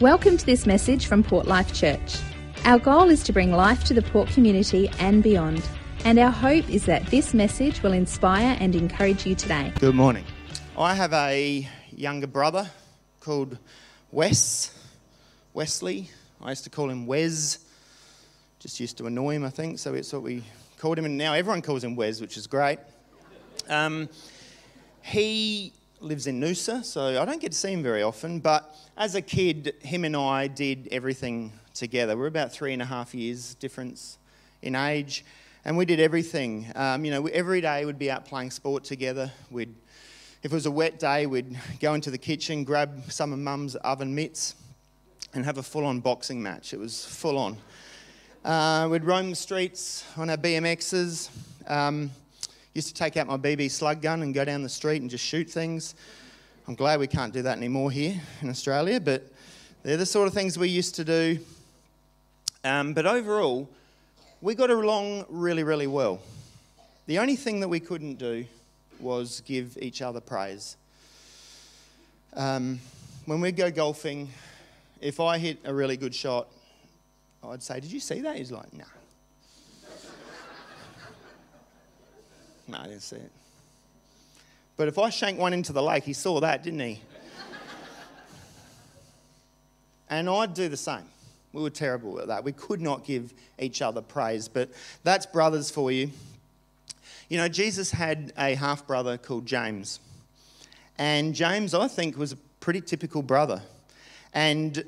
Welcome to this message from Port Life Church. Our goal is to bring life to the Port community and beyond, and our hope is that this message will inspire and encourage you today. Good morning. I have a younger brother called Wes, Wesley. I used to call him Wes, just used to annoy him, I think, so it's what we called him, and now everyone calls him Wes, which is great. Um, he lives in Noosa, so I don't get to see him very often, but as a kid, him and I did everything together. We're about three and a half years difference in age, and we did everything. Um, you know, every day we'd be out playing sport together. We'd, if it was a wet day, we'd go into the kitchen, grab some of Mum's oven mitts, and have a full-on boxing match. It was full on. Uh, we'd roam the streets on our BMXs. Um, used to take out my BB slug gun and go down the street and just shoot things. I'm glad we can't do that anymore here in Australia, but they're the sort of things we used to do. Um, but overall, we got along really, really well. The only thing that we couldn't do was give each other praise. Um, when we go golfing, if I hit a really good shot, I'd say, Did you see that? He's like, Nah. No, I didn't see it. But if I shanked one into the lake, he saw that, didn't he? and I'd do the same. We were terrible at that. We could not give each other praise, but that's brothers for you. You know, Jesus had a half brother called James. And James, I think, was a pretty typical brother. And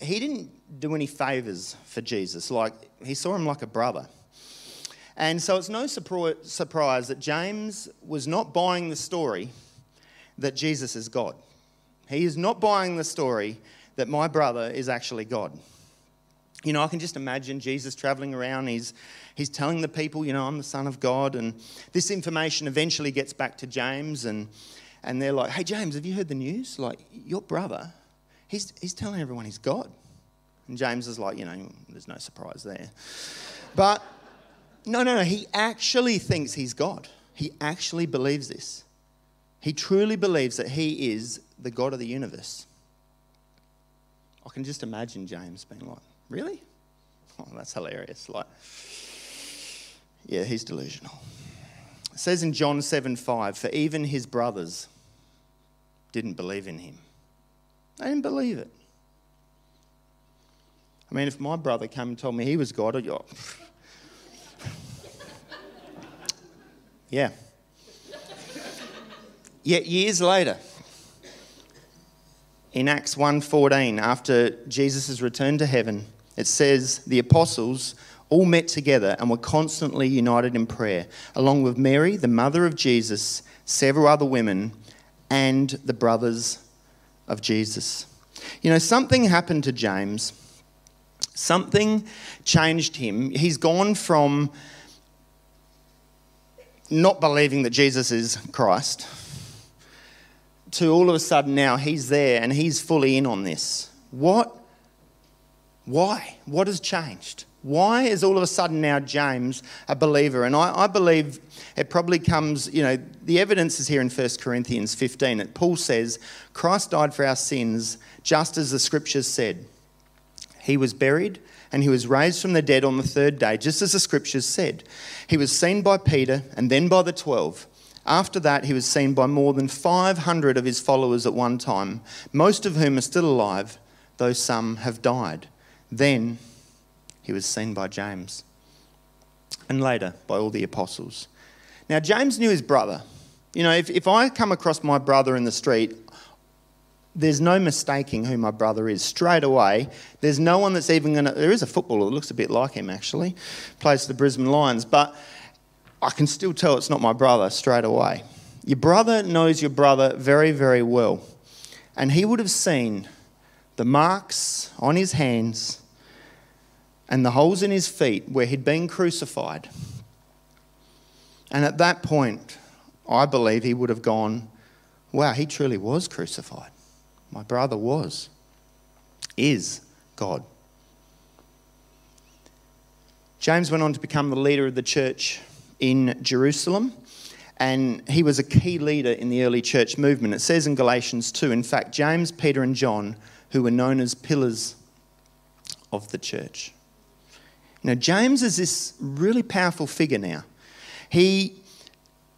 he didn't do any favors for Jesus. Like, he saw him like a brother. And so it's no surprise that James was not buying the story that Jesus is God. He is not buying the story that my brother is actually God. You know, I can just imagine Jesus traveling around. He's, he's telling the people, you know, I'm the Son of God. And this information eventually gets back to James. And, and they're like, hey, James, have you heard the news? Like, your brother, he's, he's telling everyone he's God. And James is like, you know, there's no surprise there. But no, no, no. He actually thinks he's God. He actually believes this. He truly believes that he is the God of the universe. I can just imagine James being like, Really? Oh, that's hilarious. Like, yeah, he's delusional. It says in John 7 5, for even his brothers didn't believe in him. They didn't believe it. I mean, if my brother came and told me he was God, I'd go, Yeah. Yet years later, in Acts 1:14, after Jesus' return to heaven, it says the apostles all met together and were constantly united in prayer, along with Mary, the mother of Jesus, several other women, and the brothers of Jesus. You know, something happened to James. Something changed him. He's gone from not believing that Jesus is Christ to all of a sudden now he's there and he's fully in on this. What? Why? What has changed? Why is all of a sudden now James a believer? And I, I, believe it probably comes, you know, the evidence is here in 1 Corinthians 15. That Paul says, Christ died for our sins, just as the scriptures said. He was buried and he was raised from the dead on the third day, just as the scriptures said. He was seen by Peter and then by the twelve. After that, he was seen by more than 500 of his followers at one time, most of whom are still alive, though some have died. Then he was seen by James, and later by all the apostles. Now, James knew his brother. You know, if, if I come across my brother in the street, there's no mistaking who my brother is straight away. There's no one that's even going to. There is a footballer that looks a bit like him, actually, plays for the Brisbane Lions, but I can still tell it's not my brother straight away. Your brother knows your brother very, very well, and he would have seen the marks on his hands and the holes in his feet where he'd been crucified. And at that point, I believe he would have gone, Wow, he truly was crucified. My brother was, is God. James went on to become the leader of the church in Jerusalem, and he was a key leader in the early church movement. It says in Galatians 2, in fact, James, Peter, and John, who were known as pillars of the church. Now, James is this really powerful figure now. He,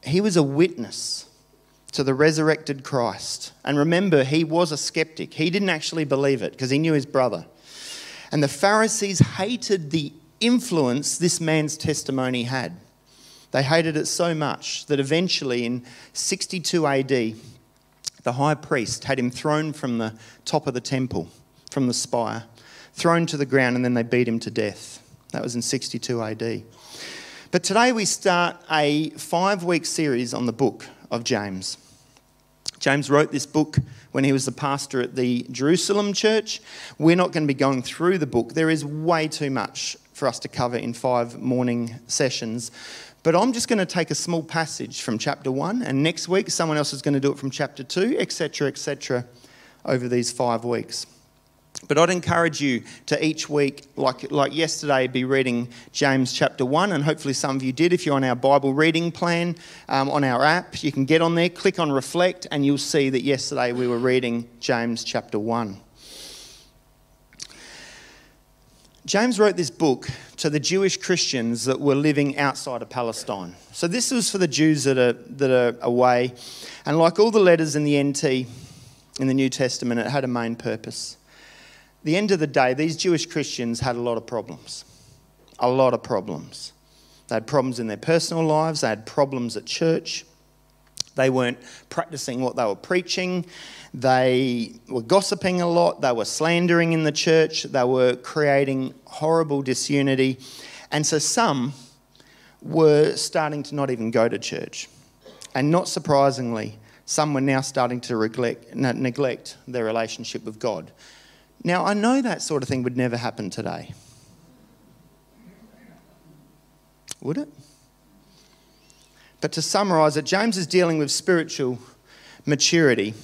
he was a witness to the resurrected Christ. And remember, he was a skeptic. He didn't actually believe it because he knew his brother. And the Pharisees hated the influence this man's testimony had. They hated it so much that eventually in 62 AD, the high priest had him thrown from the top of the temple, from the spire, thrown to the ground, and then they beat him to death. That was in 62 AD. But today we start a five week series on the book of James. James wrote this book when he was the pastor at the Jerusalem church. We're not going to be going through the book, there is way too much for us to cover in five morning sessions. But I'm just going to take a small passage from chapter 1, and next week someone else is going to do it from chapter 2, etc., etc., over these five weeks. But I'd encourage you to each week, like, like yesterday, be reading James chapter 1, and hopefully some of you did. If you're on our Bible reading plan um, on our app, you can get on there, click on reflect, and you'll see that yesterday we were reading James chapter 1. James wrote this book to the Jewish Christians that were living outside of Palestine. So this was for the Jews that are, that are away. And like all the letters in the NT in the New Testament, it had a main purpose the end of the day, these Jewish Christians had a lot of problems. A lot of problems. They had problems in their personal lives, they had problems at church. They weren't practicing what they were preaching. They were gossiping a lot. They were slandering in the church. They were creating horrible disunity. And so some were starting to not even go to church. And not surprisingly, some were now starting to neglect, their relationship with God. Now, I know that sort of thing would never happen today. Would it? But to summarize it, James is dealing with spiritual maturity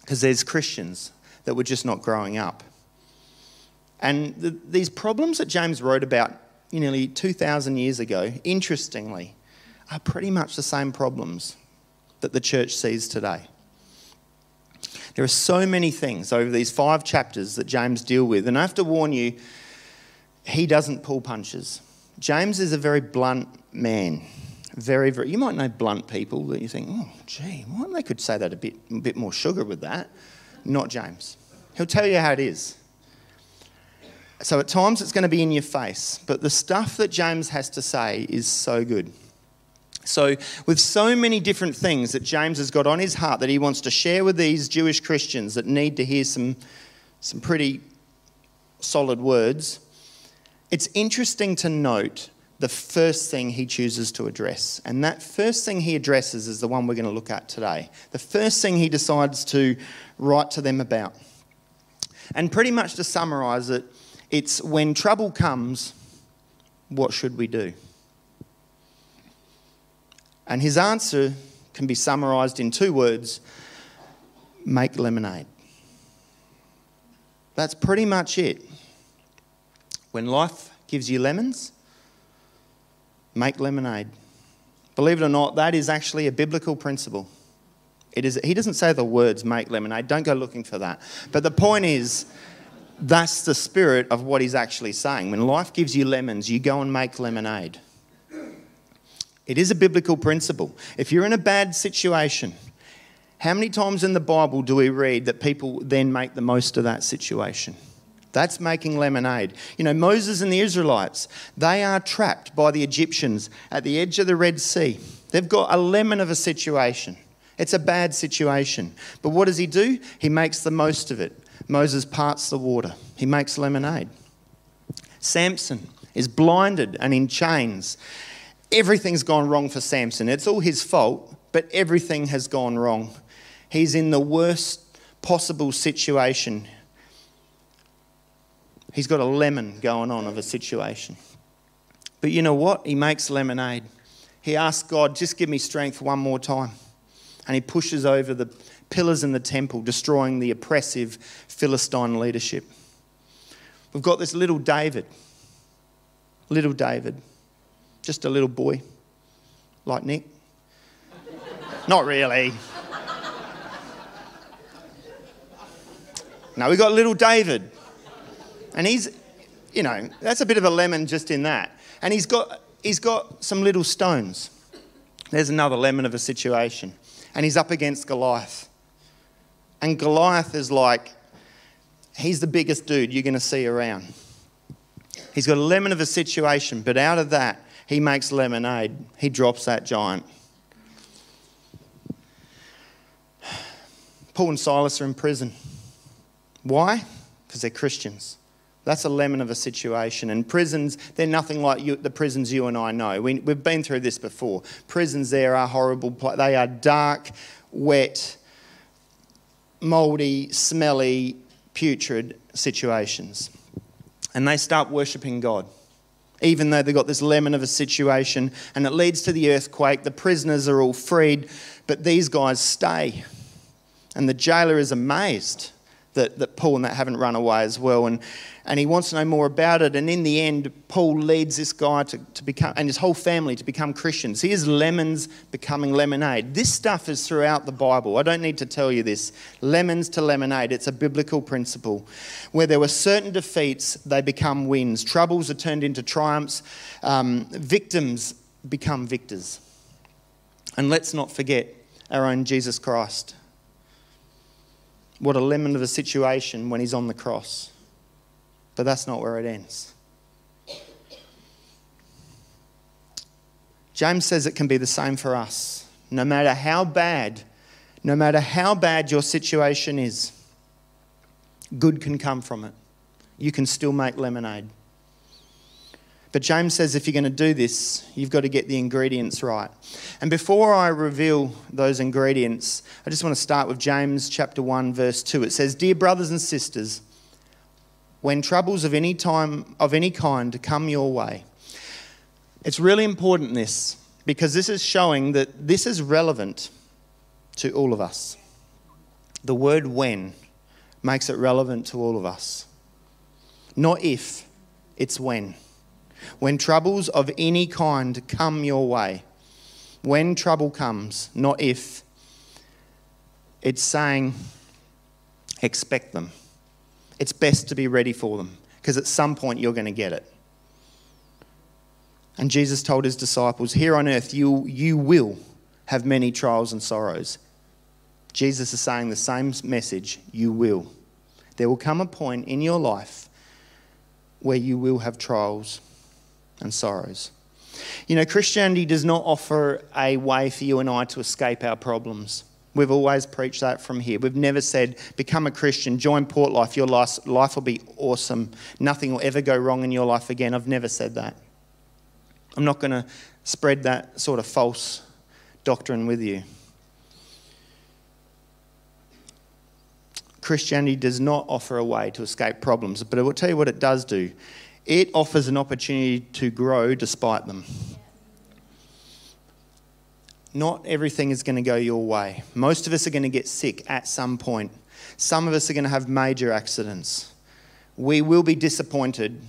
because there's Christians that were just not growing up. And the, these problems that James wrote about nearly 2,000 years ago, interestingly, are pretty much the same problems that the church sees today. There are so many things over these five chapters that James deal with, and I have to warn you, he doesn't pull punches. James is a very blunt man. Very, very. You might know blunt people that you think, oh, gee, what? They could say that a bit, a bit more sugar with that. Not James. He'll tell you how it is. So at times it's going to be in your face, but the stuff that James has to say is so good. So, with so many different things that James has got on his heart that he wants to share with these Jewish Christians that need to hear some, some pretty solid words, it's interesting to note the first thing he chooses to address. And that first thing he addresses is the one we're going to look at today. The first thing he decides to write to them about. And pretty much to summarize it, it's when trouble comes, what should we do? And his answer can be summarized in two words make lemonade. That's pretty much it. When life gives you lemons, make lemonade. Believe it or not, that is actually a biblical principle. It is, he doesn't say the words make lemonade, don't go looking for that. But the point is, that's the spirit of what he's actually saying. When life gives you lemons, you go and make lemonade. It is a biblical principle. If you're in a bad situation, how many times in the Bible do we read that people then make the most of that situation? That's making lemonade. You know, Moses and the Israelites, they are trapped by the Egyptians at the edge of the Red Sea. They've got a lemon of a situation. It's a bad situation. But what does he do? He makes the most of it. Moses parts the water, he makes lemonade. Samson is blinded and in chains everything's gone wrong for Samson. It's all his fault, but everything has gone wrong. He's in the worst possible situation. He's got a lemon going on of a situation. But you know what? He makes lemonade. He asks God, just give me strength one more time. And he pushes over the pillars in the temple, destroying the oppressive Philistine leadership. We've got this little David. Little David just a little boy like Nick. Not really. No, we got little David. And he's, you know, that's a bit of a lemon just in that. And he's got, he's got some little stones. There's another lemon of a situation. And he's up against Goliath. And Goliath is like, he's the biggest dude you're going to see around. He's got a lemon of a situation, but out of that, he makes lemonade. He drops that giant. Paul and Silas are in prison. Why? Because they're Christians. That's a lemon of a situation. And prisons, they're nothing like you, the prisons you and I know. We, have been through this before. Prisons there are horrible. They are dark, wet, mouldy, smelly, putrid situations. And they start worshipping God. Even though they've got this lemon of a situation and it leads to the earthquake, the prisoners are all freed, but these guys stay. And the jailer is amazed that, that Paul and that haven't run away as well. And, and he wants to know more about it. And in the end, Paul leads this guy to, to become, and his whole family to become Christians. Here's lemons becoming lemonade. This stuff is throughout the Bible. I don't need to tell you this. Lemons to lemonade, it's a biblical principle. Where there were certain defeats, they become wins. Troubles are turned into triumphs. Um, victims become victors. And let's not forget our own Jesus Christ. What a lemon of a situation when he's on the cross. But that's not where it ends. James says it can be the same for us. No matter how bad, no matter how bad your situation is, good can come from it. You can still make lemonade. But James says if you're going to do this, you've got to get the ingredients right. And before I reveal those ingredients, I just want to start with James chapter 1 verse 2. It says, "Dear brothers and sisters, when troubles of any time of any kind come your way." It's really important this because this is showing that this is relevant to all of us. The word when makes it relevant to all of us. Not if, it's when. When troubles of any kind come your way, when trouble comes, not if, it's saying, expect them. It's best to be ready for them because at some point you're going to get it. And Jesus told his disciples, Here on earth you, you will have many trials and sorrows. Jesus is saying the same message you will. There will come a point in your life where you will have trials and sorrows. You know, Christianity does not offer a way for you and I to escape our problems. We've always preached that from here. We've never said, become a Christian, join Port Life, your life, life will be awesome. Nothing will ever go wrong in your life again. I've never said that. I'm not going to spread that sort of false doctrine with you. Christianity does not offer a way to escape problems, but I will tell you what it does do it offers an opportunity to grow despite them. Not everything is going to go your way. Most of us are going to get sick at some point. Some of us are going to have major accidents. We will be disappointed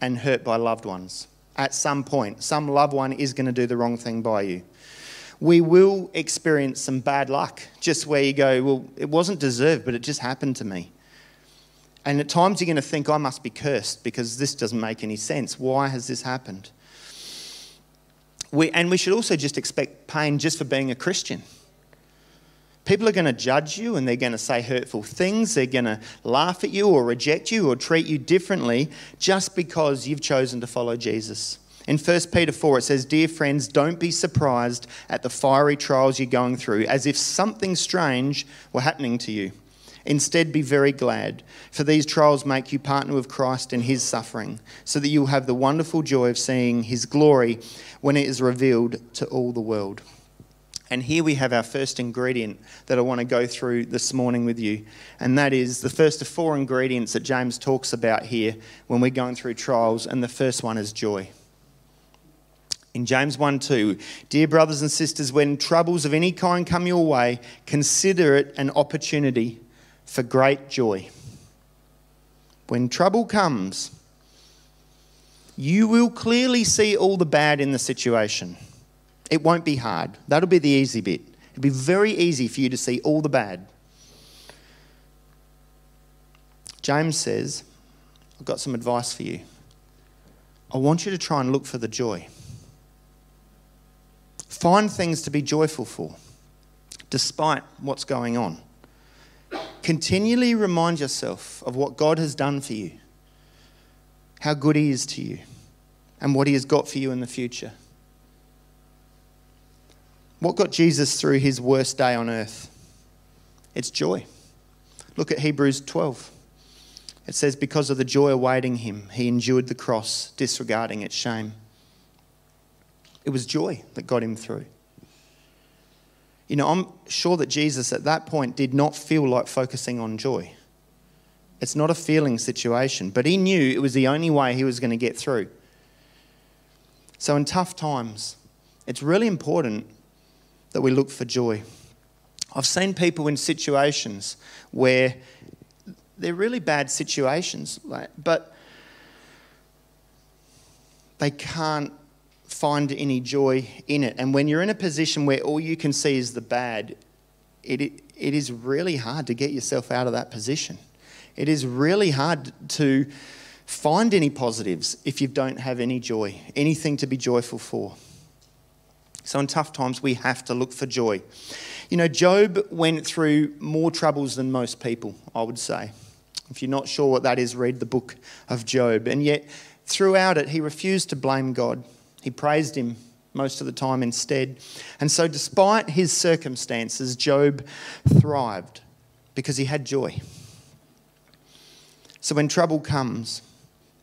and hurt by loved ones at some point. Some loved one is going to do the wrong thing by you. We will experience some bad luck, just where you go, well, it wasn't deserved, but it just happened to me. And at times you're going to think, I must be cursed because this doesn't make any sense. Why has this happened? We, and we should also just expect pain just for being a Christian. People are going to judge you and they're going to say hurtful things. They're going to laugh at you or reject you or treat you differently just because you've chosen to follow Jesus. In 1 Peter 4, it says, Dear friends, don't be surprised at the fiery trials you're going through, as if something strange were happening to you. Instead, be very glad, for these trials make you partner with Christ in his suffering, so that you'll have the wonderful joy of seeing his glory when it is revealed to all the world. And here we have our first ingredient that I want to go through this morning with you. And that is the first of four ingredients that James talks about here when we're going through trials. And the first one is joy. In James 1 2, dear brothers and sisters, when troubles of any kind come your way, consider it an opportunity for great joy. When trouble comes, you will clearly see all the bad in the situation. It won't be hard. That'll be the easy bit. It'll be very easy for you to see all the bad. James says, I've got some advice for you. I want you to try and look for the joy. Find things to be joyful for, despite what's going on. Continually remind yourself of what God has done for you, how good He is to you, and what He has got for you in the future. What got Jesus through His worst day on earth? It's joy. Look at Hebrews 12. It says, Because of the joy awaiting him, he endured the cross, disregarding its shame. It was joy that got him through. You know, I'm sure that Jesus at that point did not feel like focusing on joy. It's not a feeling situation, but he knew it was the only way he was going to get through. So, in tough times, it's really important that we look for joy. I've seen people in situations where they're really bad situations, but they can't find any joy in it. And when you're in a position where all you can see is the bad, it, it, is really hard to get yourself out of that position. It is really hard to find any positives if you don't have any joy, anything to be joyful for. So, in tough times, we have to look for joy. You know, Job went through more troubles than most people, I would say. If you're not sure what that is, read the book of Job. And yet, throughout it, he refused to blame God. He praised him most of the time instead. And so, despite his circumstances, Job thrived because he had joy. So, when trouble comes,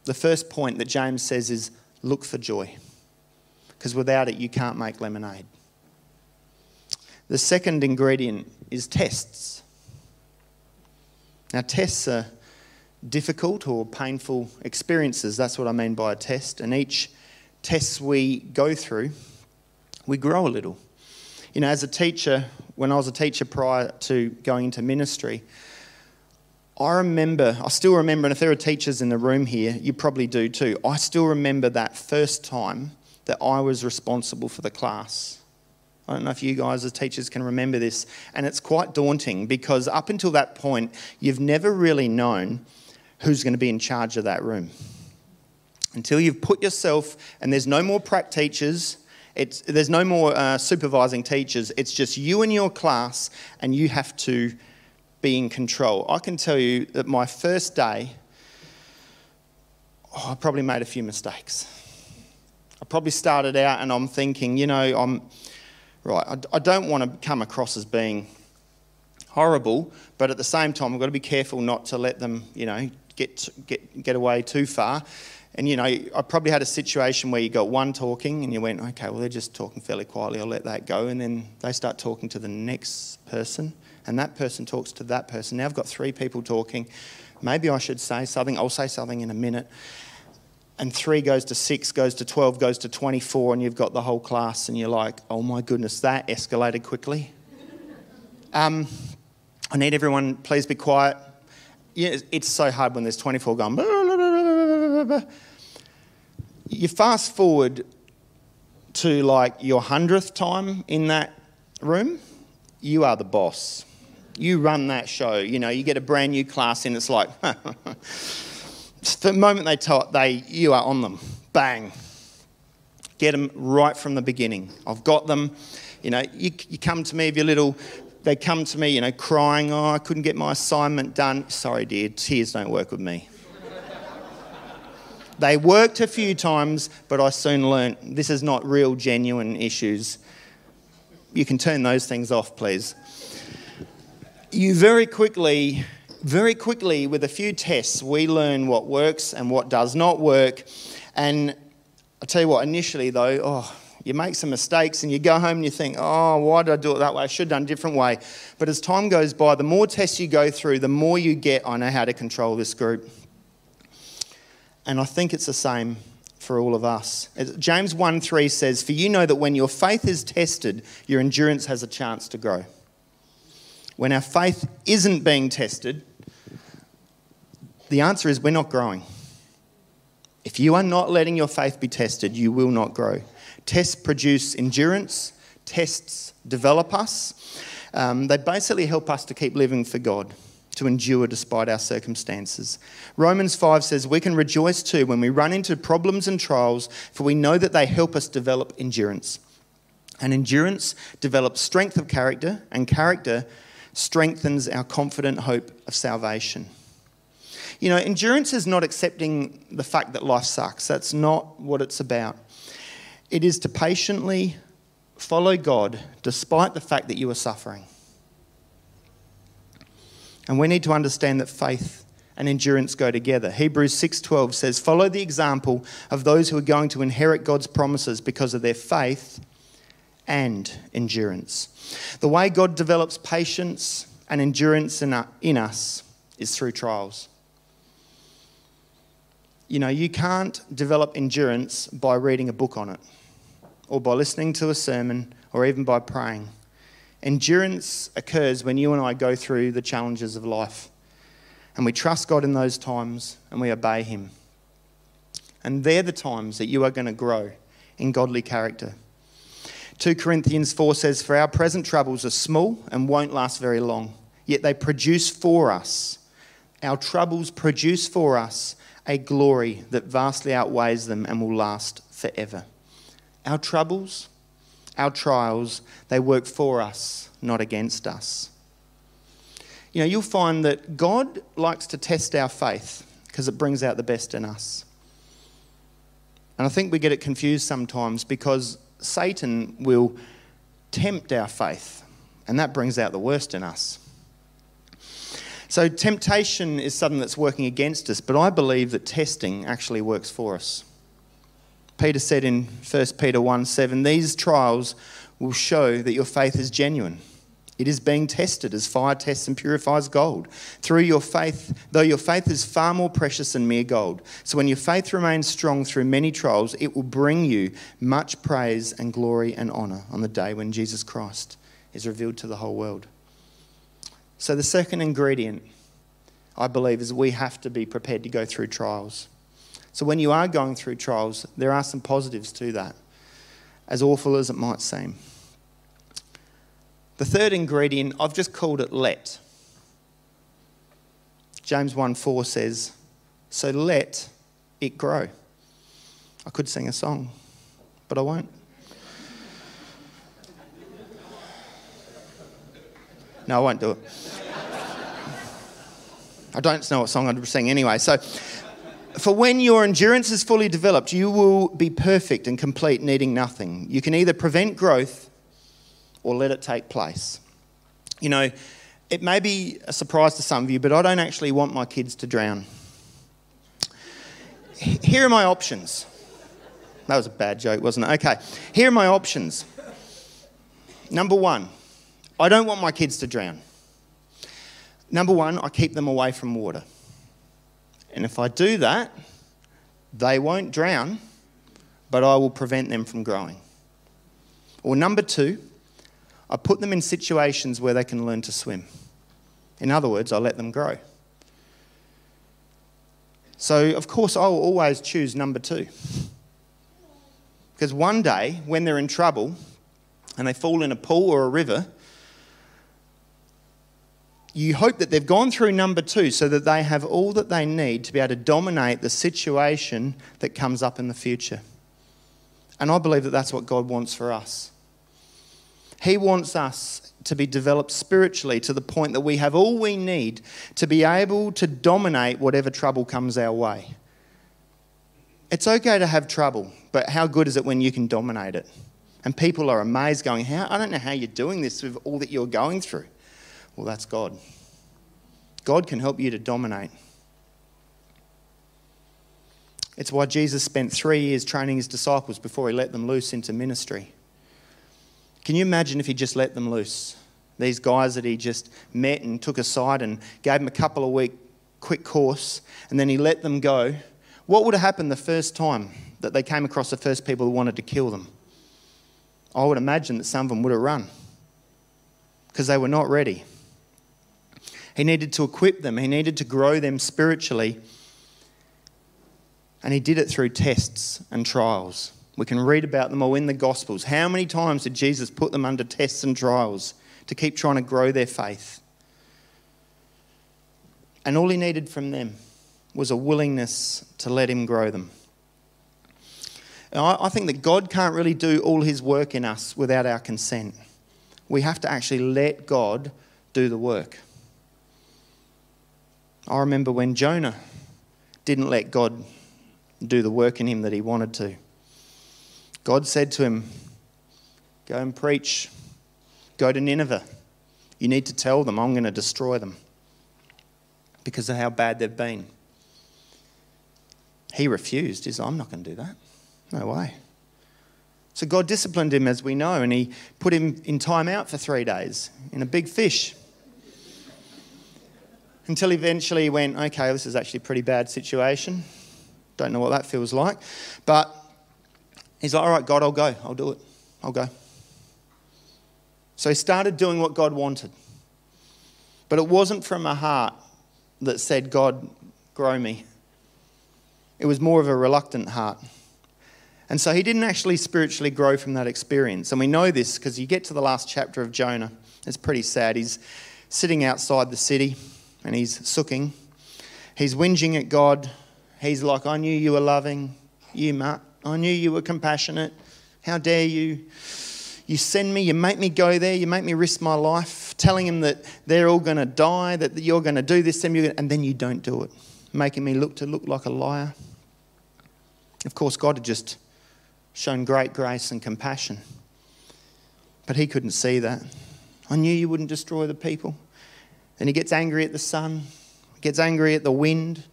the first point that James says is look for joy because without it, you can't make lemonade. The second ingredient is tests. Now, tests are difficult or painful experiences. That's what I mean by a test. And each test we go through, we grow a little. You know, as a teacher, when I was a teacher prior to going into ministry, I remember, I still remember, and if there are teachers in the room here, you probably do too. I still remember that first time that I was responsible for the class. I don't know if you guys as teachers can remember this, and it's quite daunting because up until that point, you've never really known who's going to be in charge of that room. Until you've put yourself, and there's no more prac teachers, it's, there's no more uh, supervising teachers, it's just you and your class, and you have to be in control. I can tell you that my first day, oh, I probably made a few mistakes. I probably started out and I'm thinking, you know, I'm right, I, I don't want to come across as being horrible, but at the same time, I've got to be careful not to let them, you know, get, get, get away too far. And, you know, I probably had a situation where you got one talking and you went, okay, well, they're just talking fairly quietly, I'll let that go. And then they start talking to the next person, and that person talks to that person. Now I've got three people talking. Maybe I should say something. I'll say something in a minute and three goes to six, goes to 12, goes to 24, and you've got the whole class, and you're like, oh my goodness, that escalated quickly. Um, I need everyone, please be quiet. Yeah, it's so hard when there's 24 going. Blah, blah, blah, you fast forward to like your hundredth time in that room, you are the boss. You run that show. You know, you get a brand new class in, it's like, the moment they taught, they you are on them. Bang. Get them right from the beginning. I've got them. You know, you, you come to me if you're little. They come to me, you know, crying. Oh, I couldn't get my assignment done. Sorry, dear, tears don't work with me. They worked a few times, but I soon learnt this is not real, genuine issues. You can turn those things off, please. You very quickly very quickly, with a few tests, we learn what works and what does not work. And I tell you what, initially though, oh, you make some mistakes and you go home and you think, oh, why did I do it that way? I should have done a different way. But as time goes by, the more tests you go through, the more you get, I know how to control this group. And I think it's the same for all of us. James 1 3 says, For you know that when your faith is tested, your endurance has a chance to grow. When our faith isn't being tested, the answer is we're not growing. If you are not letting your faith be tested, you will not grow. Tests produce endurance, tests develop us. Um, they basically help us to keep living for God, to endure despite our circumstances. Romans 5 says, We can rejoice too when we run into problems and trials, for we know that they help us develop endurance. And endurance develops strength of character, and character strengthens our confident hope of salvation. You know, endurance is not accepting the fact that life sucks. That's not what it's about. It is to patiently follow God despite the fact that you are suffering. And we need to understand that faith and endurance go together. Hebrews 6:12 says, "Follow the example of those who are going to inherit God's promises because of their faith and endurance." The way God develops patience and endurance in us is through trials. You know, you can't develop endurance by reading a book on it, or by listening to a sermon, or even by praying. Endurance occurs when you and I go through the challenges of life and we trust God in those times and we obey Him. And they're the times that you are going to grow in godly character. 2 Corinthians 4 says, For our present troubles are small and won't last very long, yet they produce for us, our troubles produce for us a glory that vastly outweighs them and will last forever. Our troubles our trials, they work for us, not against us. You know, you'll find that God likes to test our faith because it brings out the best in us. And I think we get it confused sometimes because Satan will tempt our faith, and that brings out the worst in us. So, temptation is something that's working against us, but I believe that testing actually works for us. Peter said in 1 Peter 1 7, these trials will show that your faith is genuine. It is being tested as fire tests and purifies gold. Through your faith, though your faith is far more precious than mere gold. So when your faith remains strong through many trials, it will bring you much praise and glory and honour on the day when Jesus Christ is revealed to the whole world. So the second ingredient, I believe, is we have to be prepared to go through trials. So when you are going through trials, there are some positives to that, as awful as it might seem. The third ingredient, I've just called it let. James 1 4 says, So let it grow. I could sing a song, but I won't. No, I won't do it. I don't know what song I'd sing anyway. So for when your endurance is fully developed, you will be perfect and complete, needing nothing. You can either prevent growth or let it take place. You know, it may be a surprise to some of you, but I don't actually want my kids to drown. Here are my options. That was a bad joke, wasn't it? Okay, here are my options. Number one, I don't want my kids to drown. Number one, I keep them away from water. And if I do that, they won't drown, but I will prevent them from growing. Or number two, I put them in situations where they can learn to swim. In other words, I let them grow. So, of course, I will always choose number two. Because one day, when they're in trouble and they fall in a pool or a river, you hope that they've gone through number two so that they have all that they need to be able to dominate the situation that comes up in the future. And I believe that that's what God wants for us. He wants us to be developed spiritually to the point that we have all we need to be able to dominate whatever trouble comes our way. It's okay to have trouble, but how good is it when you can dominate it? And people are amazed, going, How I don't know how you're doing this with all that you're going through. Well, that's God. God can help you to dominate. It's why Jesus spent three years training his disciples before he let them loose into ministry. Can you imagine if he just let them loose? These guys that he just met and took aside and gave them a couple of week quick course, and then he let them go. What would have happened the first time that they came across the first people who wanted to kill them? I would imagine that some of them would have run because they were not ready. He needed to equip them, he needed to grow them spiritually. And he did it through tests and trials. We can read about them all in the Gospels. How many times did Jesus put them under tests and trials to keep trying to grow their faith? And all he needed from them was a willingness to let him grow them. I think that God can't really do all his work in us without our consent. We have to actually let God do the work. I remember when Jonah didn't let God do the work in him that he wanted to. God said to him, Go and preach. Go to Nineveh. You need to tell them I'm going to destroy them because of how bad they've been. He refused. He said, I'm not going to do that. No way. So God disciplined him, as we know, and he put him in time out for three days in a big fish. Until eventually he went, okay, this is actually a pretty bad situation. Don't know what that feels like. But he's like, all right, God, I'll go. I'll do it. I'll go. So he started doing what God wanted. But it wasn't from a heart that said, God, grow me. It was more of a reluctant heart. And so he didn't actually spiritually grow from that experience. And we know this because you get to the last chapter of Jonah. It's pretty sad. He's sitting outside the city and he's sooking. He's whinging at God. He's like, I knew you were loving. You, Matt. I knew you were compassionate. How dare you? You send me, you make me go there, you make me risk my life, telling him that they're all going to die, that you're going to do this, and then you don't do it, making me look to look like a liar. Of course, God had just shown great grace and compassion, but he couldn't see that. I knew you wouldn't destroy the people. Then he gets angry at the sun, he gets angry at the wind,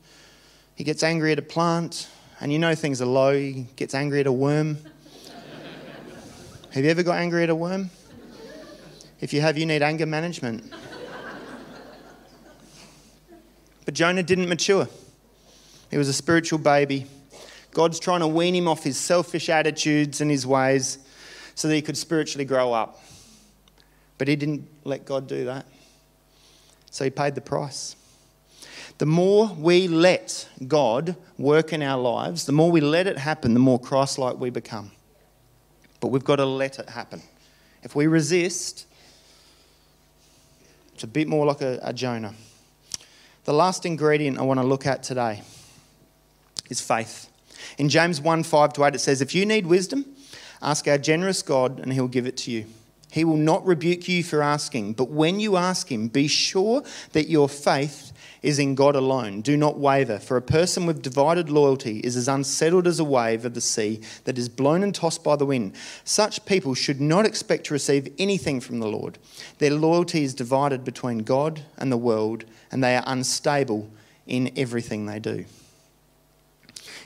he gets angry at a plant, and you know things are low. He gets angry at a worm. have you ever got angry at a worm? If you have, you need anger management. But Jonah didn't mature. He was a spiritual baby. God's trying to wean him off his selfish attitudes and his ways so that he could spiritually grow up. But he didn't let God do that. So he paid the price. The more we let God work in our lives, the more we let it happen, the more Christ like we become. But we've got to let it happen. If we resist, it's a bit more like a, a Jonah. The last ingredient I want to look at today is faith. In James 1 5 to 8, it says, If you need wisdom, ask our generous God, and he'll give it to you. He will not rebuke you for asking, but when you ask Him, be sure that your faith is in God alone. Do not waver, for a person with divided loyalty is as unsettled as a wave of the sea that is blown and tossed by the wind. Such people should not expect to receive anything from the Lord. Their loyalty is divided between God and the world, and they are unstable in everything they do.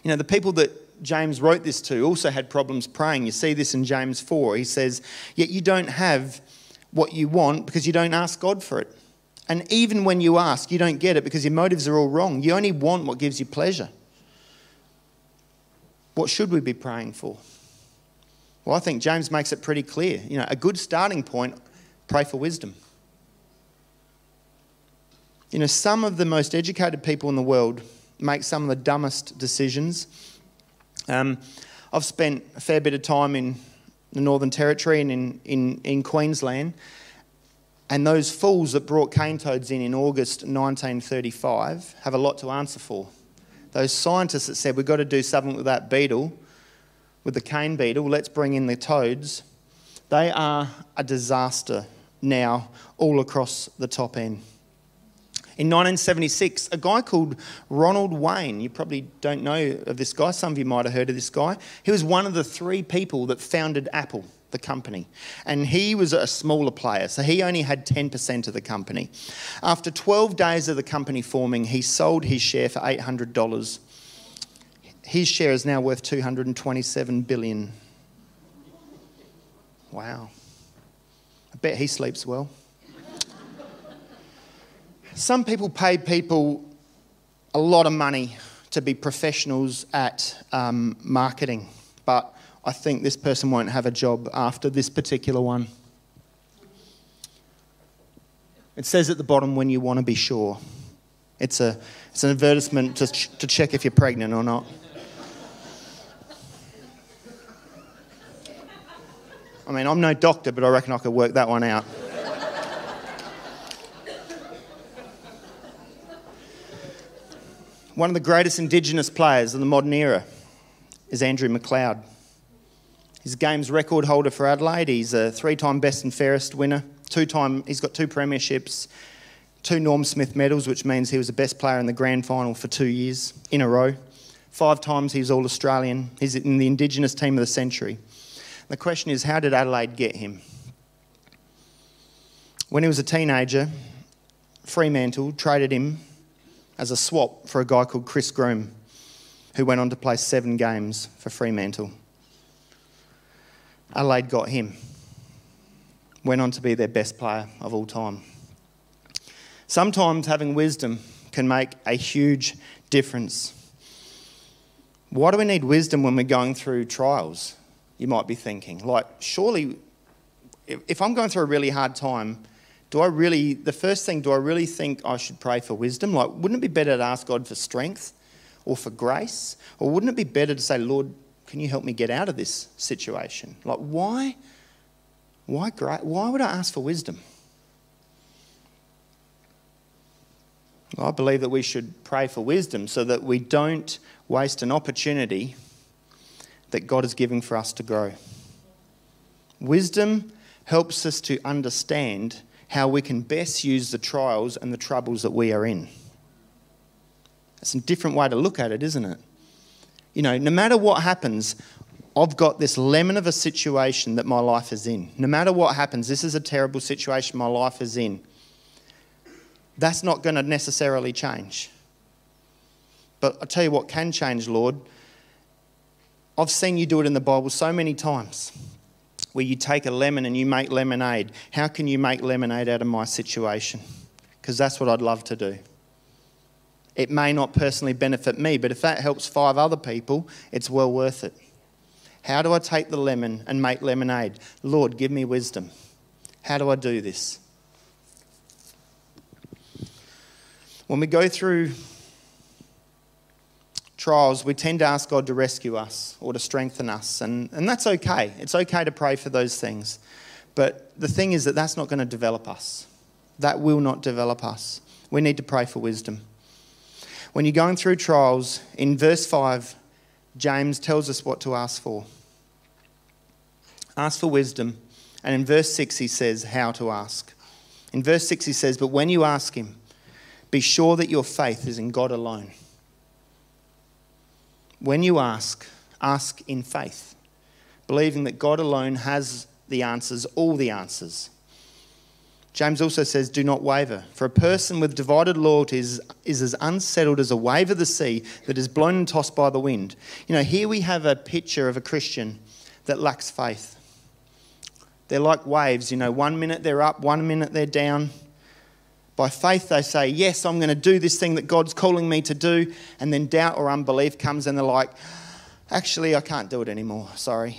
You know, the people that James wrote this to also had problems praying. You see this in James 4. He says, Yet you don't have what you want because you don't ask God for it. And even when you ask, you don't get it because your motives are all wrong. You only want what gives you pleasure. What should we be praying for? Well, I think James makes it pretty clear. You know, a good starting point, pray for wisdom. You know, some of the most educated people in the world make some of the dumbest decisions um, I've spent a fair bit of time in the Northern Territory and in, in, in Queensland. And those fools that brought cane toads in in August 1935 have a lot to answer for. Those scientists that said we've got to do something with that beetle, with the cane beetle, let's bring in the toads, they are a disaster now all across the top end. In 1976, a guy called Ronald Wayne, you probably don't know of this guy, some of you might have heard of this guy. He was one of the three people that founded Apple, the company. And he was a smaller player, so he only had 10% of the company. After 12 days of the company forming, he sold his share for $800. His share is now worth 227 billion. Wow. I bet he sleeps well. Some people pay people a lot of money to be professionals at um, marketing, but I think this person won't have a job after this particular one. It says at the bottom when you want to be sure. It's, a, it's an advertisement to, ch- to check if you're pregnant or not. I mean, I'm no doctor, but I reckon I could work that one out. One of the greatest Indigenous players in the modern era is Andrew McLeod. He's a games record holder for Adelaide. He's a three-time best and fairest winner. Two-time, he's got two premierships, two Norm Smith medals, which means he was the best player in the grand final for two years in a row. Five times he was All Australian. He's in the Indigenous team of the century. The question is, how did Adelaide get him? When he was a teenager, Fremantle traded him as a swap for a guy called Chris Groom, who went on to play seven games for Fremantle. Adelaide got him, went on to be their best player of all time. Sometimes having wisdom can make a huge difference. Why do we need wisdom when we're going through trials? You might be thinking. Like, surely, if I'm going through a really hard time, do I really, the first thing, do I really think I should pray for wisdom? Like, wouldn't it be better to ask God for strength or for grace? Or wouldn't it be better to say, Lord, can you help me get out of this situation? Like, why? Why, why would I ask for wisdom? Well, I believe that we should pray for wisdom so that we don't waste an opportunity that God is giving for us to grow. Wisdom helps us to understand how we can best use the trials and the troubles that we are in. It's a different way to look at it, isn't it? You know, no matter what happens, I've got this lemon of a situation that my life is in. No matter what happens, this is a terrible situation my life is in. That's not going to necessarily change. But I tell you what can change, Lord. I've seen you do it in the Bible so many times where you take a lemon and you make lemonade. How can you make lemonade out of my situation? Because that's what I'd love to do. It may not personally benefit me, but if that helps five other people, it's well worth it. How do I take the lemon and make lemonade? Lord, give me wisdom. How do I do this? When we go through trials, we tend to ask God to rescue us or to strengthen us, and, and that's okay. It's okay to pray for those things. But the thing is that that's not going to develop us. That will not develop us. We need to pray for wisdom. When you're going through trials, in verse 5, James tells us what to ask for. Ask for wisdom. And in verse 6, he says how to ask. In verse 6, he says, But when you ask him, be sure that your faith is in God alone when you ask, ask in faith, believing that God alone has the answers, all the answers. James also says, Do not waver, for a person with divided loyalties is as unsettled as a wave of the sea that is blown and tossed by the wind. You know, here we have a picture of a Christian that lacks faith. They're like waves, you know, one minute they're up, one minute they're down. By faith, they say, Yes, I'm going to do this thing that God's calling me to do. And then doubt or unbelief comes and they're like, Actually, I can't do it anymore. Sorry.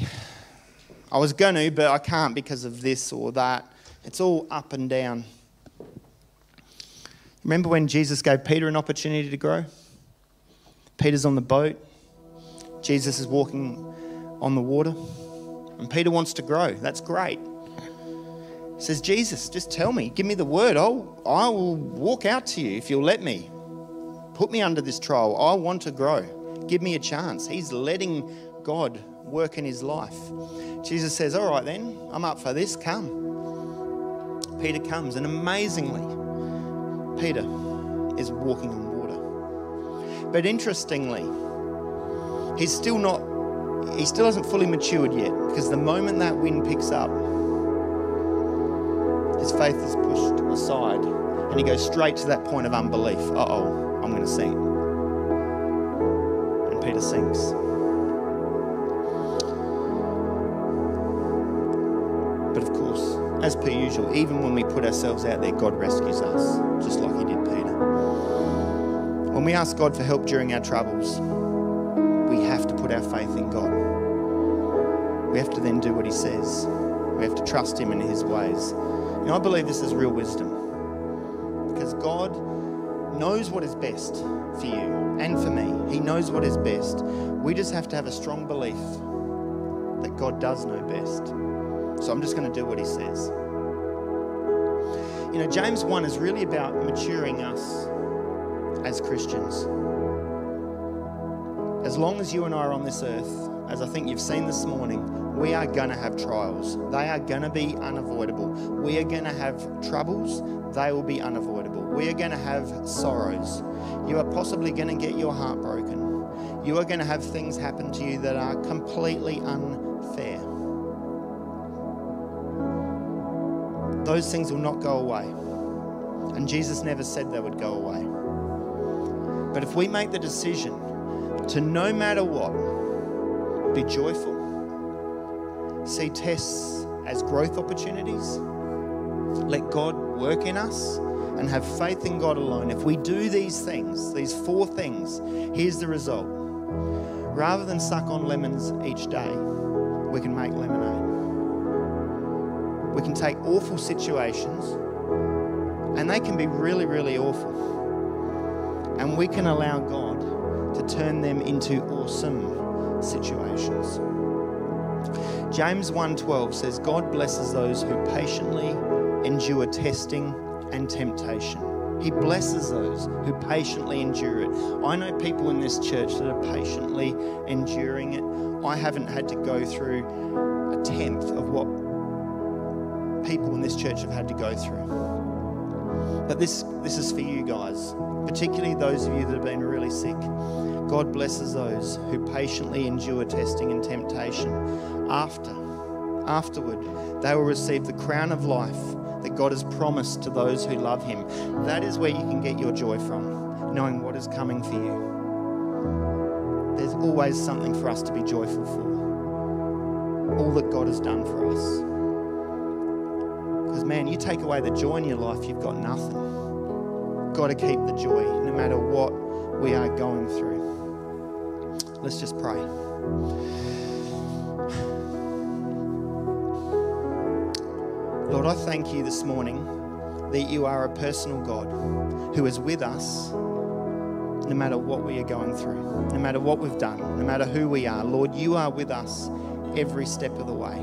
I was going to, but I can't because of this or that. It's all up and down. Remember when Jesus gave Peter an opportunity to grow? Peter's on the boat, Jesus is walking on the water, and Peter wants to grow. That's great says, Jesus, just tell me, give me the word. I'll, I will walk out to you if you'll let me. Put me under this trial. I want to grow. Give me a chance. He's letting God work in his life. Jesus says, All right, then, I'm up for this. Come. Peter comes, and amazingly, Peter is walking on water. But interestingly, he's still not, he still hasn't fully matured yet because the moment that wind picks up, his faith is pushed aside and he goes straight to that point of unbelief. Uh oh, I'm going to sink. And Peter sinks. But of course, as per usual, even when we put ourselves out there, God rescues us, just like he did Peter. When we ask God for help during our troubles, we have to put our faith in God. We have to then do what he says. We have to trust him in his ways. And I believe this is real wisdom because God knows what is best for you and for me. He knows what is best. We just have to have a strong belief that God does know best. So I'm just going to do what He says. You know, James 1 is really about maturing us as Christians. As long as you and I are on this earth, as I think you've seen this morning, we are going to have trials. They are going to be unavoidable. We are going to have troubles. They will be unavoidable. We are going to have sorrows. You are possibly going to get your heart broken. You are going to have things happen to you that are completely unfair. Those things will not go away. And Jesus never said they would go away. But if we make the decision to no matter what, be joyful, see tests as growth opportunities, let God work in us, and have faith in God alone. If we do these things, these four things, here's the result. Rather than suck on lemons each day, we can make lemonade. We can take awful situations, and they can be really, really awful. And we can allow God to turn them into awesome situations. James 1:12 says God blesses those who patiently endure testing and temptation. He blesses those who patiently endure it. I know people in this church that are patiently enduring it. I haven't had to go through a tenth of what people in this church have had to go through. But this, this is for you guys, particularly those of you that have been really sick. God blesses those who patiently endure testing and temptation. After, afterward, they will receive the crown of life that God has promised to those who love Him. That is where you can get your joy from, knowing what is coming for you. There's always something for us to be joyful for. All that God has done for us. Man, you take away the joy in your life, you've got nothing. Got to keep the joy no matter what we are going through. Let's just pray. Lord, I thank you this morning that you are a personal God who is with us no matter what we are going through, no matter what we've done, no matter who we are. Lord, you are with us every step of the way.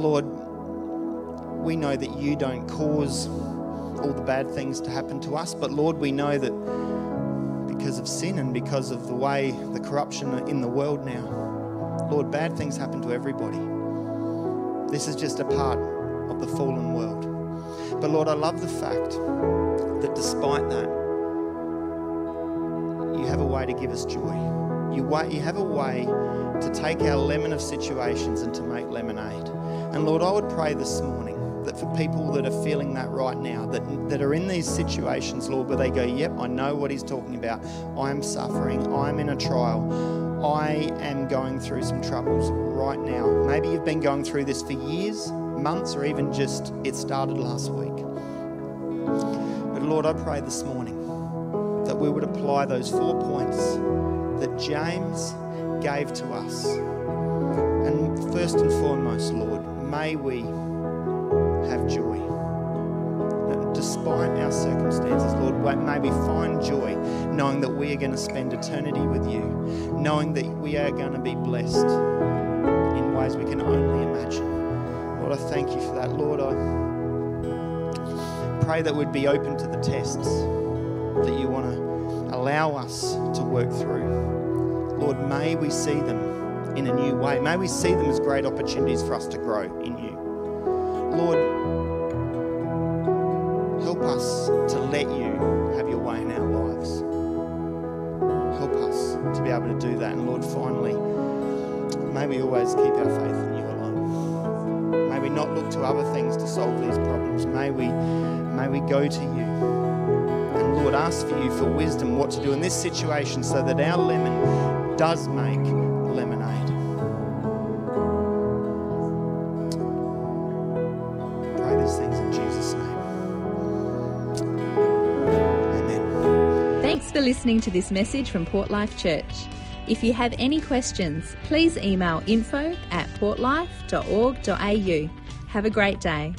Lord, we know that you don't cause all the bad things to happen to us, but Lord, we know that because of sin and because of the way the corruption in the world now, Lord, bad things happen to everybody. This is just a part of the fallen world. But Lord, I love the fact that despite that, you have a way to give us joy. You, you have a way to take our lemon of situations and to make lemonade. And Lord, I would pray this morning that for people that are feeling that right now, that, that are in these situations, Lord, where they go, Yep, I know what he's talking about. I'm suffering. I'm in a trial. I am going through some troubles right now. Maybe you've been going through this for years, months, or even just it started last week. But Lord, I pray this morning that we would apply those four points that James gave to us. And first and foremost, Lord, may we have joy. Despite our circumstances, Lord, may we find joy knowing that we are going to spend eternity with you, knowing that we are going to be blessed in ways we can only imagine. Lord, I thank you for that. Lord, I pray that we'd be open to the tests that you want to allow us to work through. Lord, may we see them in a new way. May we see them as great opportunities for us to grow in you. Lord, help us to let you have your way in our lives. Help us to be able to do that. And Lord, finally, may we always keep our faith in you alone. May we not look to other things to solve these problems. May we, may we go to you. And Lord, ask for you for wisdom what to do in this situation so that our lemon does make listening to this message from Port Life Church. If you have any questions, please email info at portlife.org.au. Have a great day.